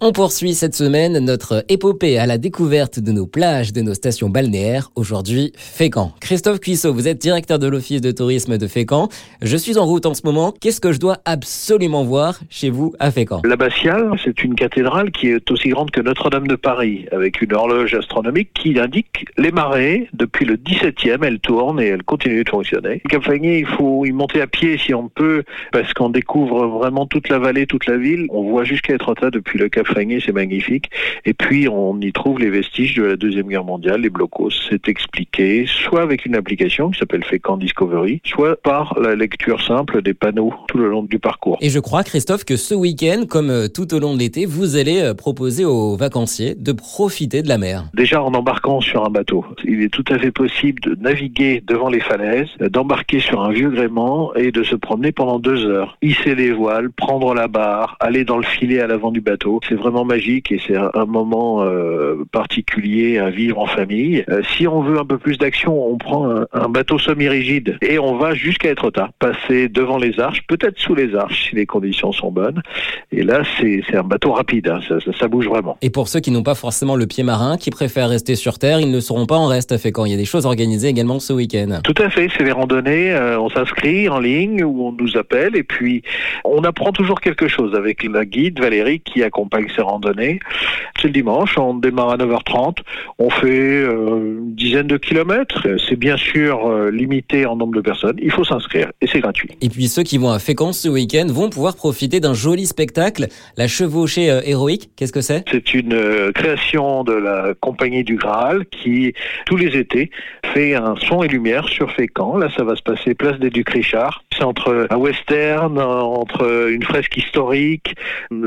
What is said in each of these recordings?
On poursuit cette semaine notre épopée à la découverte de nos plages, de nos stations balnéaires. Aujourd'hui, Fécamp. Christophe Cuissot, vous êtes directeur de l'Office de tourisme de Fécamp. Je suis en route en ce moment. Qu'est-ce que je dois absolument voir chez vous à Fécamp? L'abbatiale, c'est une cathédrale qui est aussi grande que Notre-Dame de Paris, avec une horloge astronomique qui indique les marées. Depuis le 17e, elle tourne et elle continue de fonctionner. Cap il faut y monter à pied si on peut, parce qu'on découvre vraiment toute la vallée, toute la ville. On voit jusqu'à Etretat depuis le Cap c'est magnifique. Et puis, on y trouve les vestiges de la Deuxième Guerre mondiale, les blocos. C'est expliqué soit avec une application qui s'appelle Fécamp Discovery, soit par la lecture simple des panneaux tout le long du parcours. Et je crois, Christophe, que ce week-end, comme euh, tout au long de l'été, vous allez euh, proposer aux vacanciers de profiter de la mer. Déjà, en embarquant sur un bateau, il est tout à fait possible de naviguer devant les falaises, d'embarquer sur un vieux gréement et de se promener pendant deux heures. Hisser les voiles, prendre la barre, aller dans le filet à l'avant du bateau. C'est vraiment magique et c'est un moment euh, particulier à vivre en famille. Euh, si on veut un peu plus d'action, on prend un, bateau semi-rigide et on va jusqu'à Etretat, passer devant les arches, peut-être sous les arches si les conditions sont bonnes. Et là, c'est un bateau rapide, hein, ça, ça, bouge vraiment. Et pour ceux qui n'ont pas forcément le pied marin, qui préfèrent rester sur terre, ils ne seront pas en reste à fait quand il y a des choses organisées également ce week-end. Tout à fait, c'est les randonnées, euh, on s'inscrit en ligne ou on nous appelle et puis on apprend toujours quelque chose avec la guide Valérie qui accompagne ces randonnées. C'est le dimanche, on démarre à 9h30, on fait euh, une dizaine de kilomètres. C'est bien sûr euh, limité en nombre de personnes, il faut s'inscrire et c'est gratuit. Et puis ceux qui vont à Fécamp ce week-end vont pouvoir profiter d'un joli spectacle, la chevauchée euh, héroïque. Qu'est-ce que c'est? C'est une création de la compagnie du Graal qui, tous les étés, fait un son et lumière sur Fécamp. Là, ça va se passer place des Ducs Richard. Entre un western, entre une fresque historique.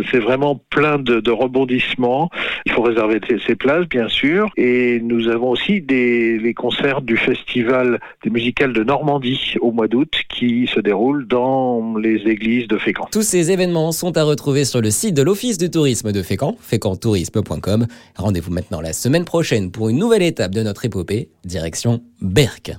C'est vraiment plein de, rebondissements. Il faut réserver ses places, bien sûr. Et nous avons aussi les concerts du Festival des musicales de Normandie au mois d'août qui se déroulent dans les églises de Fécamp. Tous ces événements sont à retrouver sur le site de l'Office du tourisme de Fécamp, fécamtourisme.com. Rendez-vous maintenant la semaine prochaine pour une nouvelle étape de notre épopée, direction Berck.